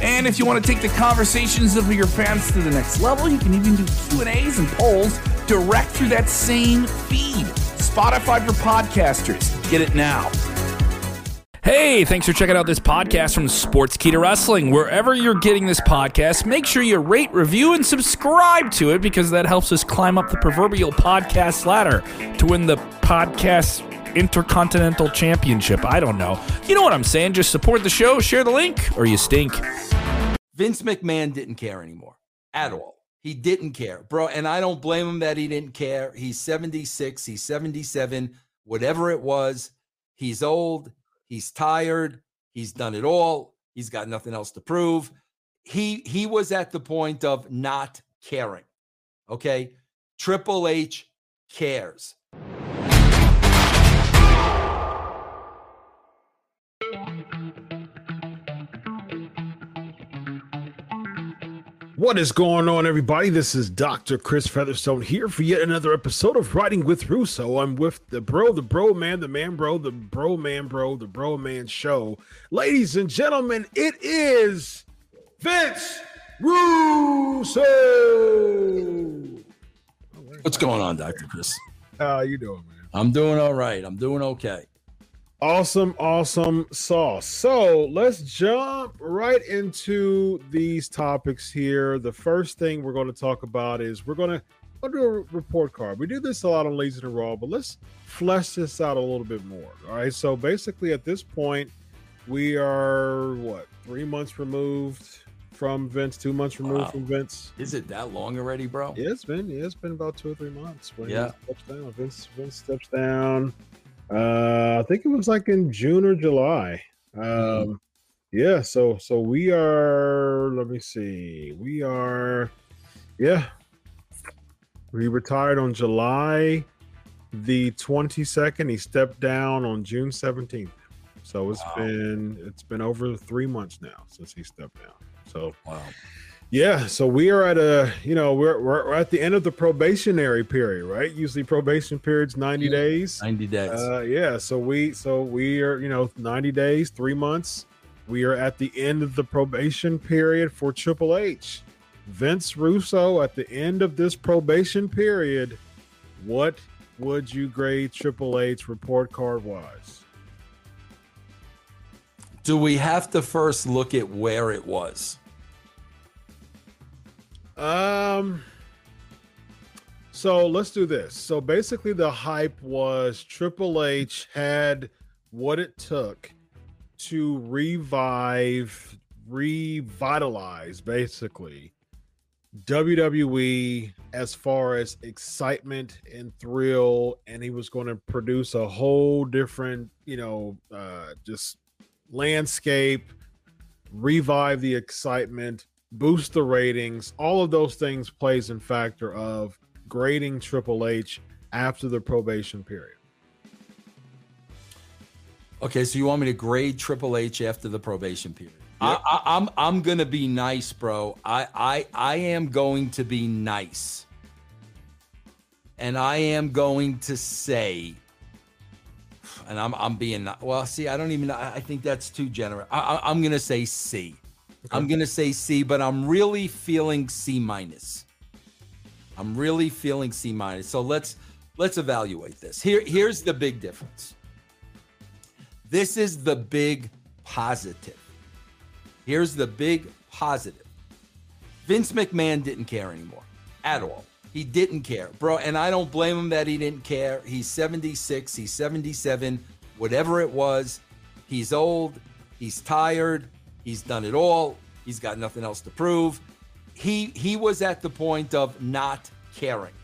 And if you want to take the conversations of your fans to the next level, you can even do Q&As and polls direct through that same feed. Spotify for podcasters. Get it now. Hey, thanks for checking out this podcast from Sportskeeda Wrestling. Wherever you're getting this podcast, make sure you rate, review, and subscribe to it because that helps us climb up the proverbial podcast ladder to win the podcast intercontinental championship. I don't know. You know what I'm saying? Just support the show, share the link, or you stink. Vince McMahon didn't care anymore at all. He didn't care, bro. And I don't blame him that he didn't care. He's 76, he's 77, whatever it was. He's old, he's tired, he's done it all. He's got nothing else to prove. He he was at the point of not caring. Okay? Triple H cares. What is going on, everybody? This is Dr. Chris Featherstone here for yet another episode of Writing with Russo. I'm with the bro, the bro man, the man bro, the bro man bro, the bro man show. Ladies and gentlemen, it is Vince Russo. What's going on, Dr. Chris? How you doing, man? I'm doing all right. I'm doing okay. Awesome, awesome sauce. So let's jump right into these topics here. The first thing we're going to talk about is we're going to do a report card. We do this a lot on Legion of Raw, but let's flesh this out a little bit more. All right. So basically, at this point, we are what three months removed from Vince, two months removed wow. from Vince. Is it that long already, bro? Yeah, it's been. Yeah, it's been about two or three months. When yeah. Steps down. Vince, Vince steps down. Uh, I think it was like in June or July. Um, mm-hmm. yeah. So so we are. Let me see. We are. Yeah. We retired on July the 22nd. He stepped down on June 17th. So it's wow. been it's been over three months now since he stepped down. So wow. Yeah, so we are at a, you know, we're, we're at the end of the probationary period, right? Usually probation period's 90 yeah, days. 90 days. Uh, yeah, so we so we are, you know, 90 days, 3 months. We are at the end of the probation period for Triple H. Vince Russo at the end of this probation period, what would you grade Triple H report card wise? Do we have to first look at where it was? Um. So let's do this. So basically, the hype was Triple H had what it took to revive, revitalize, basically WWE as far as excitement and thrill, and he was going to produce a whole different, you know, uh, just landscape, revive the excitement boost the ratings. All of those things plays in factor of grading Triple H after the probation period. Okay, so you want me to grade Triple H after the probation period? Yep. I, I, I'm I'm gonna be nice, bro. I I I am going to be nice, and I am going to say, and I'm I'm being well. See, I don't even. I think that's too generous. I, I'm gonna say C. Okay. I'm going to say C, but I'm really feeling C minus. I'm really feeling C minus. So let's let's evaluate this. Here here's the big difference. This is the big positive. Here's the big positive. Vince McMahon didn't care anymore at all. He didn't care, bro. And I don't blame him that he didn't care. He's 76, he's 77, whatever it was. He's old, he's tired, He's done it all. He's got nothing else to prove. He he was at the point of not caring.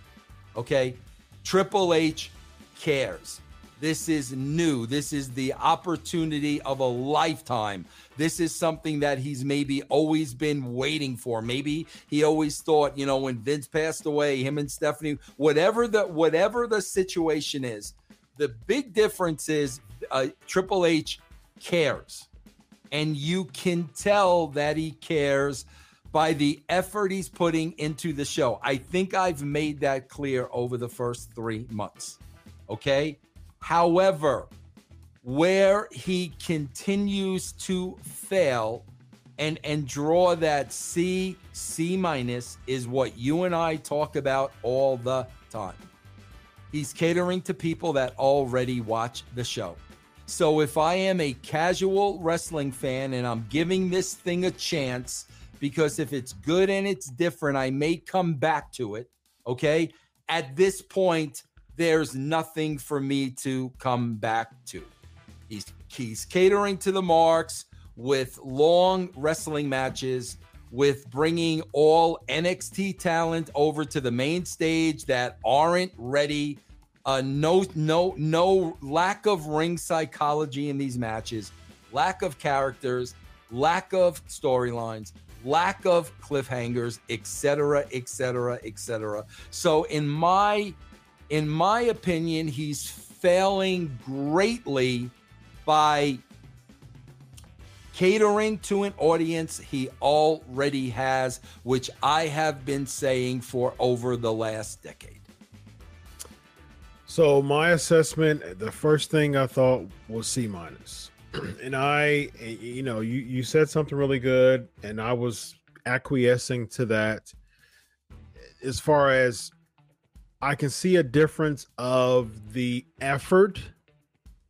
Okay? Triple H cares. This is new. This is the opportunity of a lifetime. This is something that he's maybe always been waiting for. Maybe he always thought, you know, when Vince passed away, him and Stephanie, whatever the whatever the situation is, the big difference is uh, Triple H cares, and you can tell that he cares by the effort he's putting into the show. I think I've made that clear over the first three months. Okay. However, where he continues to fail and and draw that C C minus is what you and I talk about all the time. He's catering to people that already watch the show. So if I am a casual wrestling fan and I'm giving this thing a chance because if it's good and it's different, I may come back to it, okay? At this point, there's nothing for me to come back to. He's he's catering to the marks with long wrestling matches, with bringing all NXT talent over to the main stage that aren't ready. Uh, no, no, no lack of ring psychology in these matches, lack of characters, lack of storylines, lack of cliffhangers, etc., etc., etc. So, in my in my opinion, he's failing greatly by catering to an audience he already has, which I have been saying for over the last decade. So my assessment, the first thing I thought was C minus, and I, you know, you you said something really good, and I was acquiescing to that. As far as I can see a difference of the effort.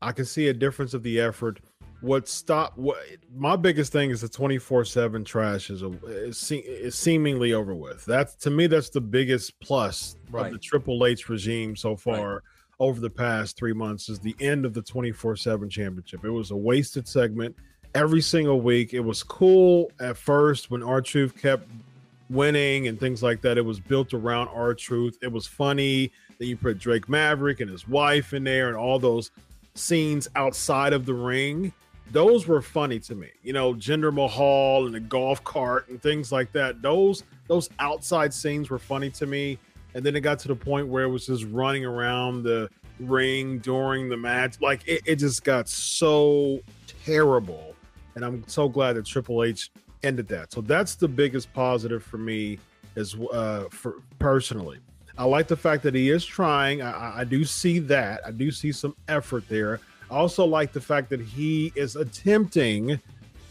I can see a difference of the effort. What stop? What my biggest thing is the twenty four seven trash is, a, is, is seemingly over with. That's to me that's the biggest plus right. of the Triple H regime so far right. Over the past three months is the end of the twenty four seven championship. It was a wasted segment every single week. It was cool at first when R-Truth kept winning and things like that. It was built around R-Truth. It was funny. that you put Drake Maverick and his wife in there and all those scenes outside of the ring. Those were funny to me. You know, Jinder Mahal and the golf cart and things like that. Those those outside scenes were funny to me. And then it got to the point where it was just running around the ring during the match. Like it, it just got so terrible. And I'm so glad that Triple H ended that. So that's the biggest positive for me as uh, for personally. I like the fact that he is trying. I, I do see that. I do see some effort there. I also like the fact that he is attempting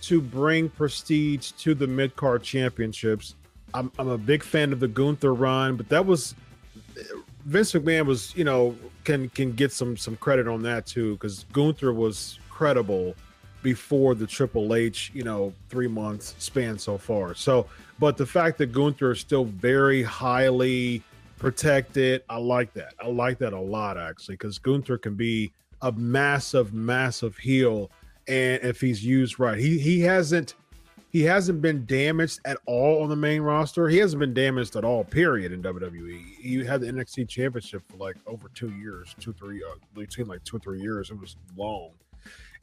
to bring prestige to the mid card championships. I'm, I'm a big fan of the Gunther run, but that was Vince McMahon was, you know, can can get some some credit on that too because Gunther was credible before the Triple H, you know, three months span so far. So, but the fact that Gunther is still very highly protected, I like that. I like that a lot actually, because Gunther can be a massive, massive heel, and if he's used right, he he hasn't he hasn't been damaged at all on the main roster. He hasn't been damaged at all, period, in WWE. He had the NXT championship for like over two years, two, three, uh, between like two or three years. It was long.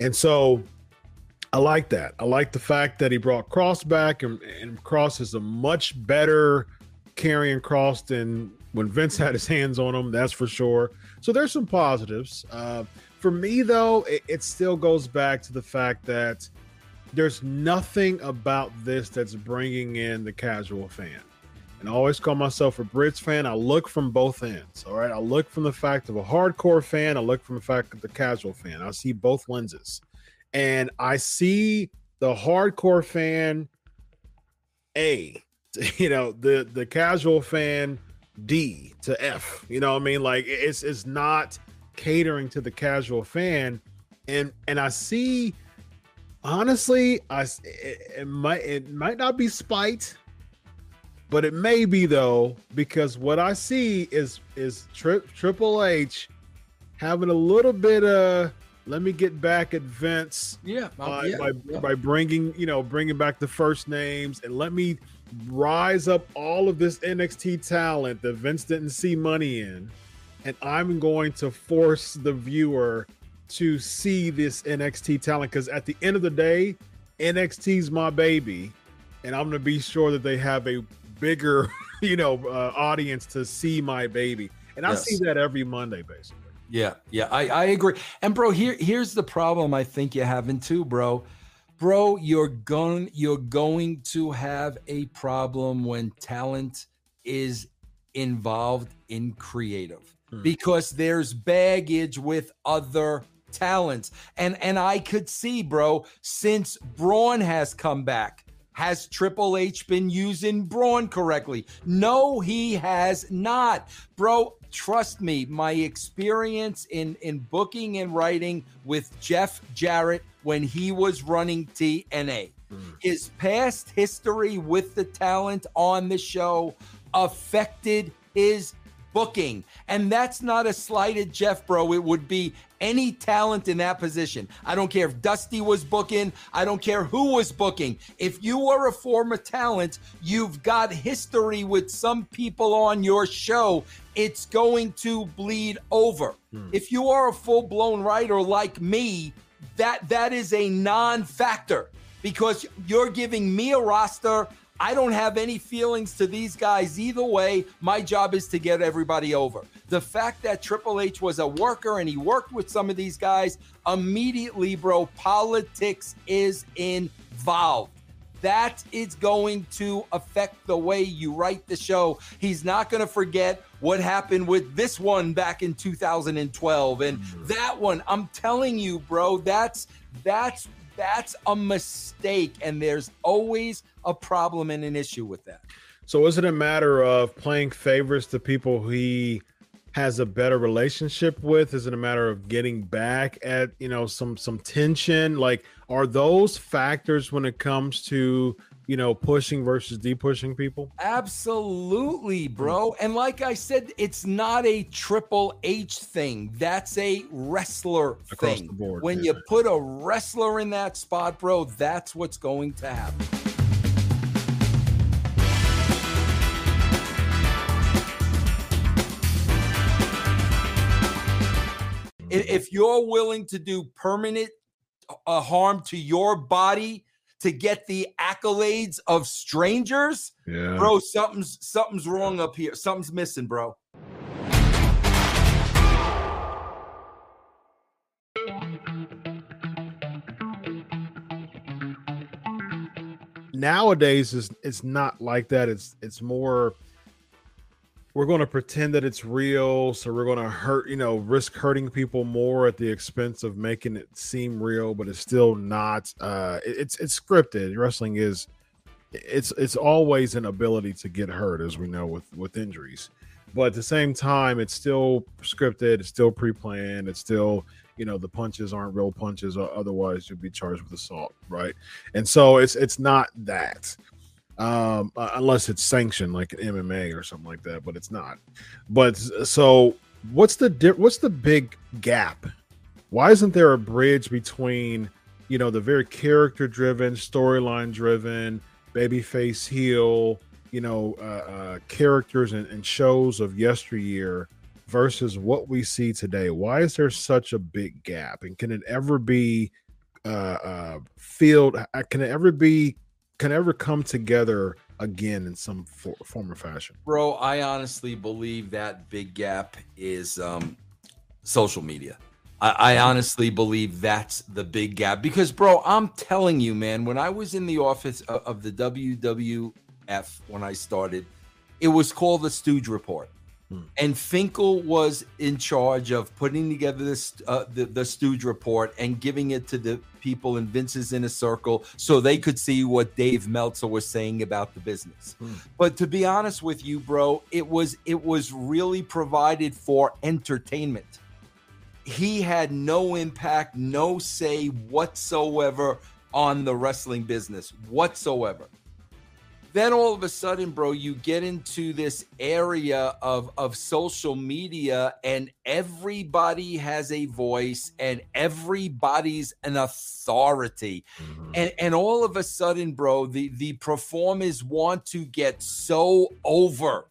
And so I like that. I like the fact that he brought Kross back, and, and Kross is a much better Karrion Kross than when Vince had his hands on him. That's for sure. So there's some positives. Uh, for me, though, it, it still goes back to the fact that there's nothing about this that's bringing in the casual fan. And I always call myself a Brits fan. I look from both ends. All right. I look from the fact of a hardcore fan. I look from the fact of the casual fan. I see both lenses and I see the hardcore fan A, you know, the the casual fan D to F. You know what I mean? Like it's it's not catering to the casual fan, and and I see honestly, I it, it might it might not be spite, but it may be though because what I see is is tri- Triple H having a little bit of let me get back at Vince. Yeah, by, yeah, by, yeah. by bringing you know bringing back the first names and let me rise up all of this NXT talent that Vince didn't see money in, and I'm going to force the viewer to see this NXT talent because at the end of the day, NXT's my baby, and I'm going to be sure that they have a bigger, you know, uh, audience to see my baby, and I yes. see that every Monday, basically. Yeah, yeah, I, I agree. And bro, here here's the problem I think you're having too, bro. Bro, you're going you're going to have a problem when talent is involved in creative hmm. because there's baggage with other talents. And and I could see, bro, since Braun has come back, has Triple H been using Braun correctly? No, he has not. Bro, trust me, my experience in, in booking and writing with Jeff Jarrett when he was running TNA, mm. his past history with the talent on the show affected his booking. And that's not a slight at Jeff, bro. It would be any talent in that position. I don't care if Dusty was booking, I don't care who was booking. If you are a former talent, you've got history with some people on your show, it's going to bleed over. Hmm. If you are a full-blown writer like me, that that is a non-factor because you're giving me a roster I don't have any feelings to these guys either way. My job is to get everybody over. The fact that Triple H was a worker and he worked with some of these guys immediately, bro, politics is involved. That is going to affect the way you write the show. He's not going to forget what happened with this one back in 2012 and mm-hmm. that one. I'm telling you, bro, that's that's that's a mistake and there's always a problem and an issue with that. So is it a matter of playing favorites to people he has a better relationship with? Is it a matter of getting back at you know some some tension? Like are those factors when it comes to you know pushing versus de-pushing people? Absolutely, bro. And like I said, it's not a triple H thing. That's a wrestler Across thing. Board, when yeah. you put a wrestler in that spot, bro, that's what's going to happen. If you're willing to do permanent uh, harm to your body to get the accolades of strangers, yeah. bro, something's something's wrong up here. Something's missing, bro. Nowadays, is it's not like that. It's it's more we're going to pretend that it's real so we're going to hurt you know risk hurting people more at the expense of making it seem real but it's still not uh it's it's scripted. Wrestling is it's it's always an ability to get hurt as we know with with injuries. But at the same time it's still scripted it's still pre-planned it's still you know the punches aren't real punches otherwise you'd be charged with assault right? And so it's it's not that um, uh, unless it's sanctioned like an MMA or something like that, but it's not. But so what's the di- what's the big gap? Why isn't there a bridge between you know the very character driven, storyline driven, babyface heel, you know, uh, uh, characters and, and shows of yesteryear versus what we see today? Why is there such a big gap? And can it ever be uh, uh, filled? Uh, can it ever be can ever come together again in some for, form or fashion. Bro, I honestly believe that big gap is um, social media. I, I honestly believe that's the big gap because, bro, I'm telling you, man, when I was in the office of, of the WWF when I started, it was called the Stooge Report. Hmm. And Finkel was in charge of putting together this uh, the, the Stooge report and giving it to the people in Vince's inner circle so they could see what Dave Meltzer was saying about the business. Hmm. But to be honest with you, bro, it was it was really provided for entertainment. He had no impact, no say whatsoever on the wrestling business whatsoever then all of a sudden bro you get into this area of of social media and everybody has a voice and everybody's an authority. Mm-hmm. and and all of a sudden bro the the performers want to get so over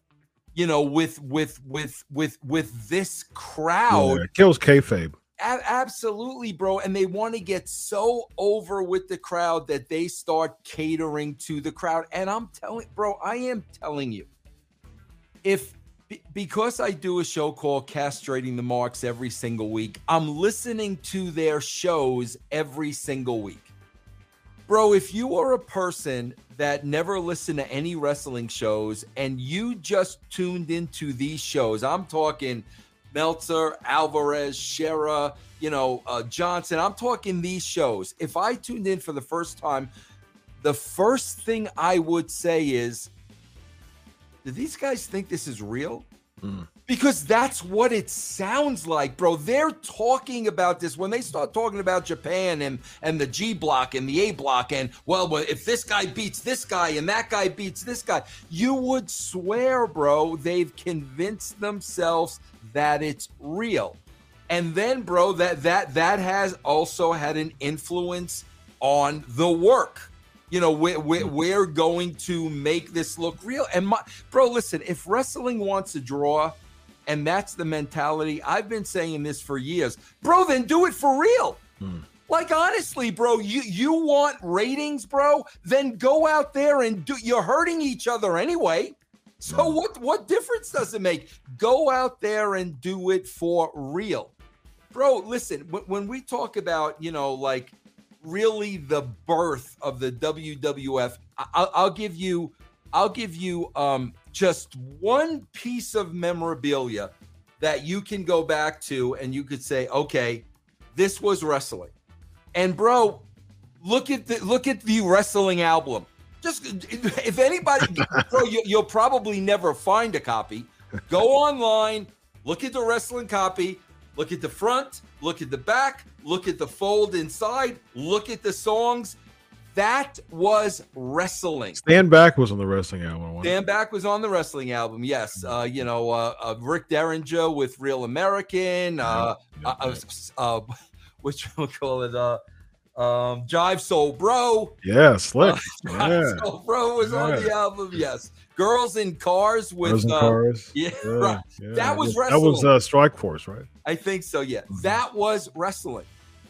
you know with with with with with this crowd. yeah, kills kayfabe absolutely, bro. And they want to get so over with the crowd that they start catering to the crowd. And I'm telling, bro, I am telling you, if because I do a show called Castrating the Marks every single week, I'm listening to their shows every single week. Bro, if you are a person that never listened to any wrestling shows and you just tuned into these shows, I'm talking Meltzer, Alvarez, Shera, you know, uh, Johnson, I'm talking these shows. If I tuned in for the first time, the first thing I would say is, do these guys think this is real? Mm. Because that's what it sounds like, bro. They're talking about this when they start talking about Japan and and the G block and the A block and well, if this guy beats this guy and that guy beats this guy, you would swear, bro, they've convinced themselves that it's real. And then, bro, that that that has also had an influence on the work you know we're, we're, mm. we're, going to make this look real and my bro listen if wrestling wants to draw and that's the mentality i've been saying this for years bro then do it for real hmm. like honestly bro you you want ratings bro then go out there and do you're hurting each other anyway so what what difference does it make go out there and do it for real bro listen when we talk about you know like really the birth of the WWF. I'll, I'll give you, I'll give you um, just one piece of memorabilia that you can go back to, and you could say, okay, this was wrestling. And bro, look at the look at the wrestling album. Just if anybody, bro, you, you'll probably never find a copy. Go online, look at the wrestling copy, look at the front, look at the back, look at the fold inside, look at the songs. That was wrestling. Stand Back was on the wrestling album. Stand Back was on the wrestling album. Yes, uh, you know uh, uh, Rick Derringer with Real American. Uh, uh, uh, uh, which we'll call it. Uh, um, Jive Soul Bro. Yeah, slick. Uh, yeah. Soul Bro was yeah. on the album. Yes. Girls in Cars with Girls in uh, Cars. Yeah, yeah, right. Yeah. That was wrestling. That was uh, Strike Force, right? I think so. Yeah, mm-hmm. that was wrestling.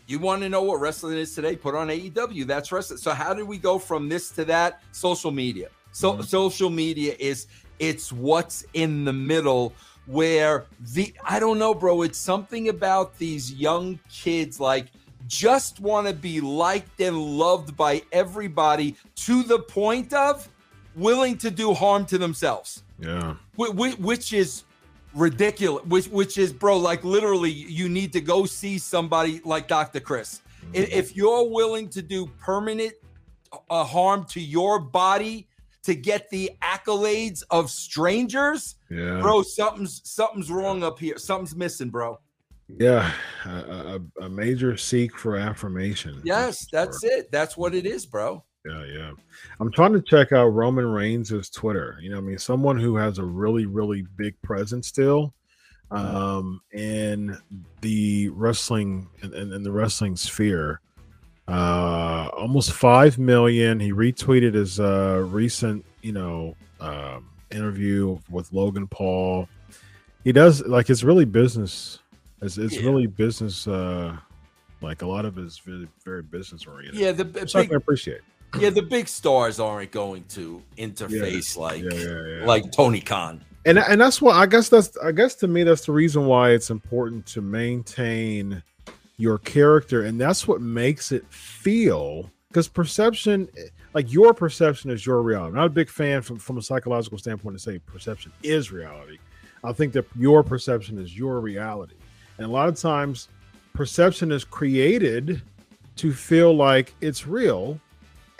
You want to know what wrestling is today? Put on AEW. That's wrestling. So how did we go from this to that? Social media. So mm-hmm. social media is it's what's in the middle where the I don't know, bro. It's something about these young kids like just want to be liked and loved by everybody to the point of willing to do harm to themselves. Yeah. Which, is ridiculous. Which, which is, bro, like literally, you need to go see somebody like Dr. Chris. Mm-hmm. If you're willing to do permanent uh, harm to your body to get the accolades of strangers, yeah. bro, something's something's wrong up here. Something's missing, bro. Yeah, a, a, a major seek for affirmation. Yes, that's, that's it. That's what it is, bro. Yeah, yeah. I'm trying to check out Roman Reigns' Twitter. You know, I mean, someone who has a really, really big presence still um, in the wrestling in, in, in the wrestling sphere. Uh, almost five million. He retweeted his uh, recent, you know, um, interview with Logan Paul. He does like it's really business. It's, it's yeah. really business. Uh, like a lot of it is very, very business oriented. Yeah, the big, I appreciate yeah, the big stars aren't going to interface yeah, like yeah, yeah, like Tony Khan. And and that's why I guess that's I guess to me that's the reason why it's important to maintain your character and that's what makes it feel because perception like your perception is your reality. I'm not a big fan from from a psychological standpoint to say perception is reality. I think that your perception is your reality. And a lot of times perception is created to feel like it's real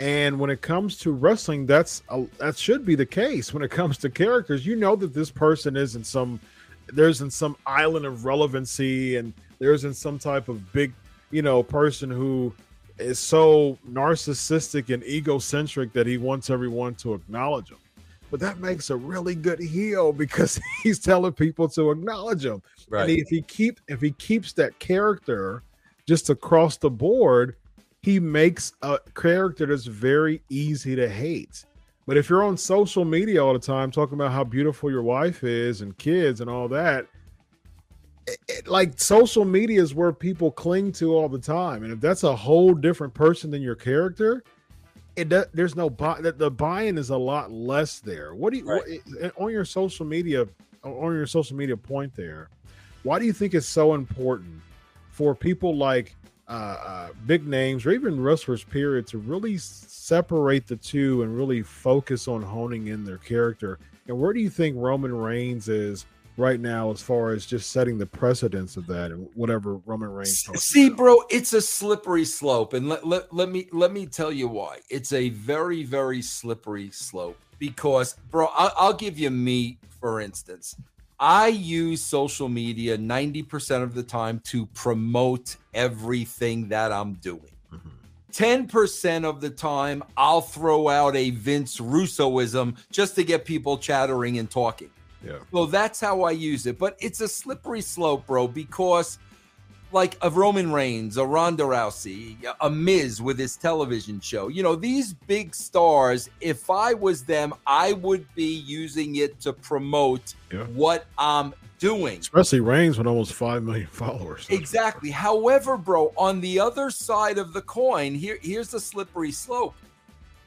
and when it comes to wrestling, that's a, that should be the case. When it comes to characters, you know that this person is in some there's in some island of relevancy, and there's in some type of big, you know, person who is so narcissistic and egocentric that he wants everyone to acknowledge him. But that makes a really good heel because he's telling people to acknowledge him. Right. And if he keep if he keeps that character just across the board, he makes a character that's very easy to hate. But if you're on social media all the time talking about how beautiful your wife is and kids and all that, it, it, like social media is where people cling to all the time, and if that's a whole different person than your character, it there's no buy. The, the buy-in is a lot less there. What do you right. what, on your social media on your social media point there? Why do you think it's so important for people like uh, uh, big names or even wrestlers period to really separate the two and really focus on honing in their character? And where do you think Roman Reigns is right now as far as just setting the precedence of that and whatever Roman Reigns See, about. bro, it's a slippery slope. And let, let, let me let me tell you why. It's a very, very slippery slope because, bro, I'll, I'll give you me, for instance. I use social media 90% of the time to promote everything that I'm doing. 10% mm-hmm. of the time, I'll throw out a Vince Russoism just to get people chattering and talking. Yeah. So that's how I use it. But it's a slippery slope, bro, because like a Roman Reigns, a Ronda Rousey, a Miz with his television show. You know, these big stars, if I was them, I would be using it to promote yeah. what I'm doing. Especially Reigns with almost 5 million followers. Exactly. However, bro, on the other side of the coin, here here's the slippery slope.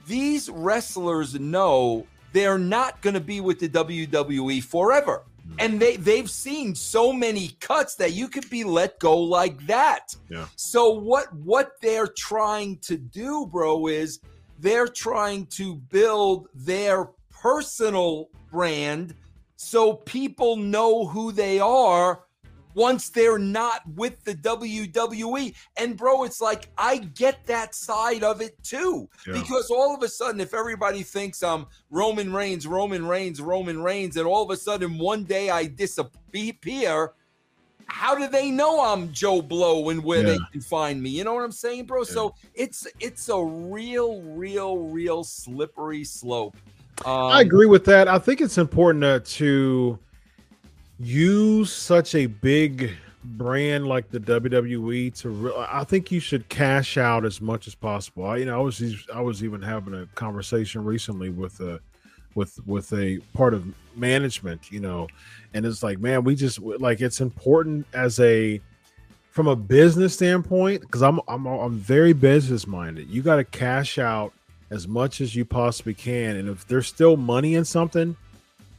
These wrestlers know they're not going to be with the WWE forever. Hmm. And they they've seen so many cuts that you could be let go like that. Yeah. So what what they're trying to do, bro, is they're trying to build their personal brand so people know who they are once they're not with the WWE. And bro, it's like I get that side of it too. Yeah. Because all of a sudden, if everybody thinks I'm Roman Reigns, Roman Reigns, Roman Reigns, and all of a sudden one day I disappear, how do they know I'm Joe Blow and where yeah. they can find me? You know what I'm saying, bro? Yeah. So it's it's a real, real, real slippery slope. Um, I agree with that. I think it's important to use such a big brand like the WWE to re- I think you should cash out as much as possible. I, you know, I was I was even having a conversation recently with a with with a part of management, you know, and it's like, man, we just like it's important as a from a business standpoint because I'm I'm I'm very business minded. You got to cash out as much as you possibly can, and if there's still money in something,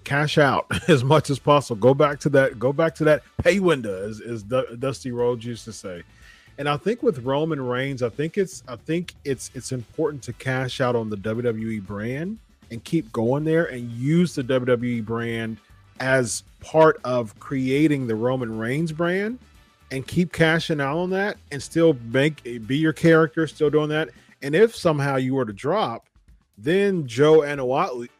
cash out as much as possible. Go back to that. Go back to that pay window, as, as Dusty Rhodes used to say. And I think with Roman Reigns, I think it's I think it's it's important to cash out on the WWE brand and keep going there and use the WWE brand as part of creating the Roman Reigns brand and keep cashing out on that and still make be your character, still doing that. And if somehow you were to drop, then Joe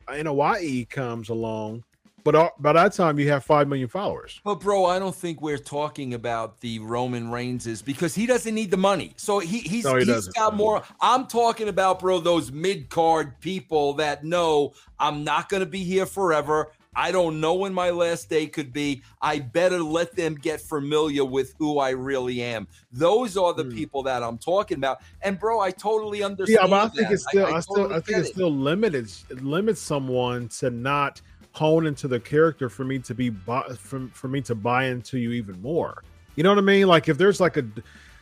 Anoa'i comes along, but uh, by that time you have five million followers. But bro, I don't think we're talking about the Roman Reigns because he doesn't need the money. So he he's, no, he has got more. I'm talking about bro those mid card people that know I'm not going to be here forever. I don't know when my last day could be. I better let them get familiar with who I really am. Those are the mm. people that I'm talking about. And bro, I totally understand. Yeah, but I think that. it's still, I, I, I still, totally I think it still limited. It limits someone to not hone into the character for me to be for, for me to buy into you even more. You know what I mean? Like if there's like a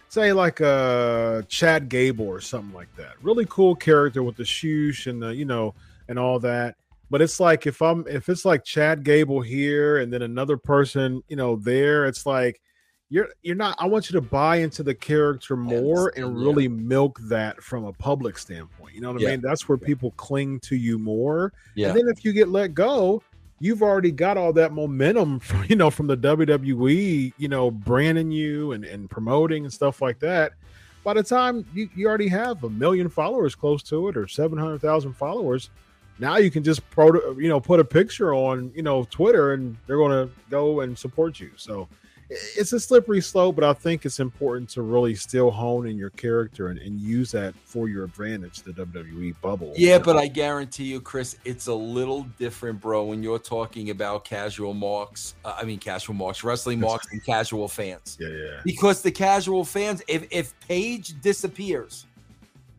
say like a Chad Gable or something like that, really cool character with the shoosh and the you know and all that but it's like if I'm if it's like Chad Gable here and then another person, you know, there, it's like you're you're not I want you to buy into the character more and really yeah. milk that from a public standpoint. You know what yeah. I mean? That's where people cling to you more. Yeah. And then if you get let go, you've already got all that momentum from you know from the WWE, you know, branding you and, and promoting and stuff like that. By the time you, you already have a million followers close to it or 700,000 followers, now you can just pro you know put a picture on you know twitter and they're going to go and support you. So it's a slippery slope but i think it's important to really still hone in your character and, and use that for your advantage the wwe bubble yeah but i guarantee you chris it's a little different bro when you're talking about casual marks uh, i mean casual marks wrestling marks and casual fans. Yeah yeah. Because the casual fans if if Paige disappears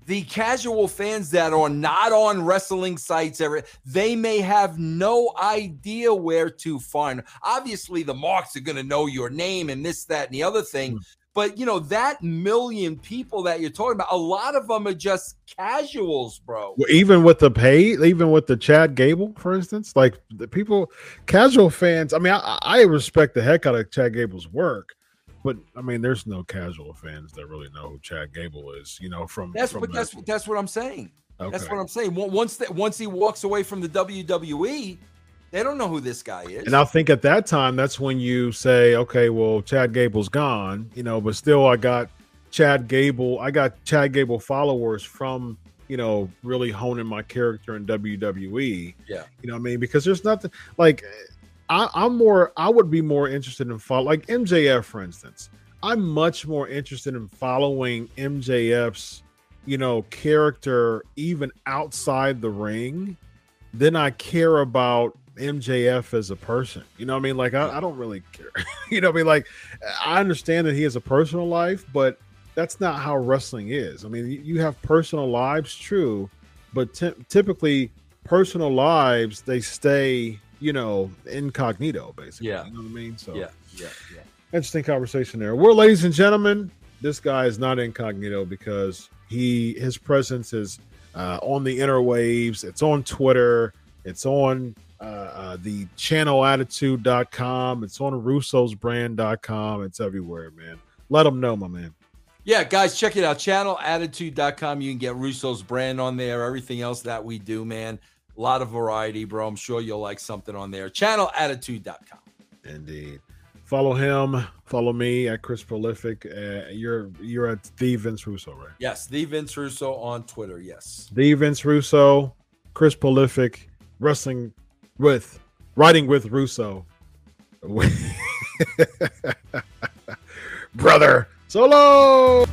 the casual fans that are not on wrestling sites ever they may have no idea where to find obviously the marks are going to know your name and this that and the other thing mm. but you know that million people that you're talking about a lot of them are just casuals bro well, even with the pay even with the chad gable for instance like the people casual fans i mean i, I respect the heck out of chad gable's work but I mean, there's no casual fans that really know who Chad Gable is. You know, from that's from what that's that's what I'm saying. Okay. That's what I'm saying. Once that once he walks away from the WWE, they don't know who this guy is. And I think at that time, that's when you say, okay, well, Chad Gable's gone. You know, but still, I got Chad Gable. I got Chad Gable followers from you know really honing my character in WWE. Yeah, you know, I mean, because there's nothing like I, am more. I would be more interested in follow, like MJF, for instance. I'm much more interested in following MJF's, you know, character even outside the ring than I care about MJF as a person. You know what I mean? Like I, I don't really care. you know what I mean? Like I understand that he has a personal life, but that's not how wrestling is. I mean, you have personal lives, true, but t- typically personal lives they stay you know, incognito, basically. Yeah. You know what I mean? So yeah, yeah, yeah. Interesting conversation there. Well, ladies and gentlemen, this guy is not incognito because he his presence is uh, on the interwaves. It's on Twitter. It's on uh, uh, the channelattitude.com. It's on russosbrand.com. It's everywhere, man. Let them know, my man. Yeah, guys, check it out. Channelattitude.com. You can get Russo's brand on there. Everything else that we do, man. A lot of variety, bro. I'm sure you'll like something on there. Channelattitude.com. Indeed. Follow him. Follow me at Chris Prolific. Uh, you're you're at the Vince Russo, right? Yes, the Vince Russo on Twitter. Yes, the Vince Russo, Chris Prolific, wrestling with, writing with Russo, brother. Solo.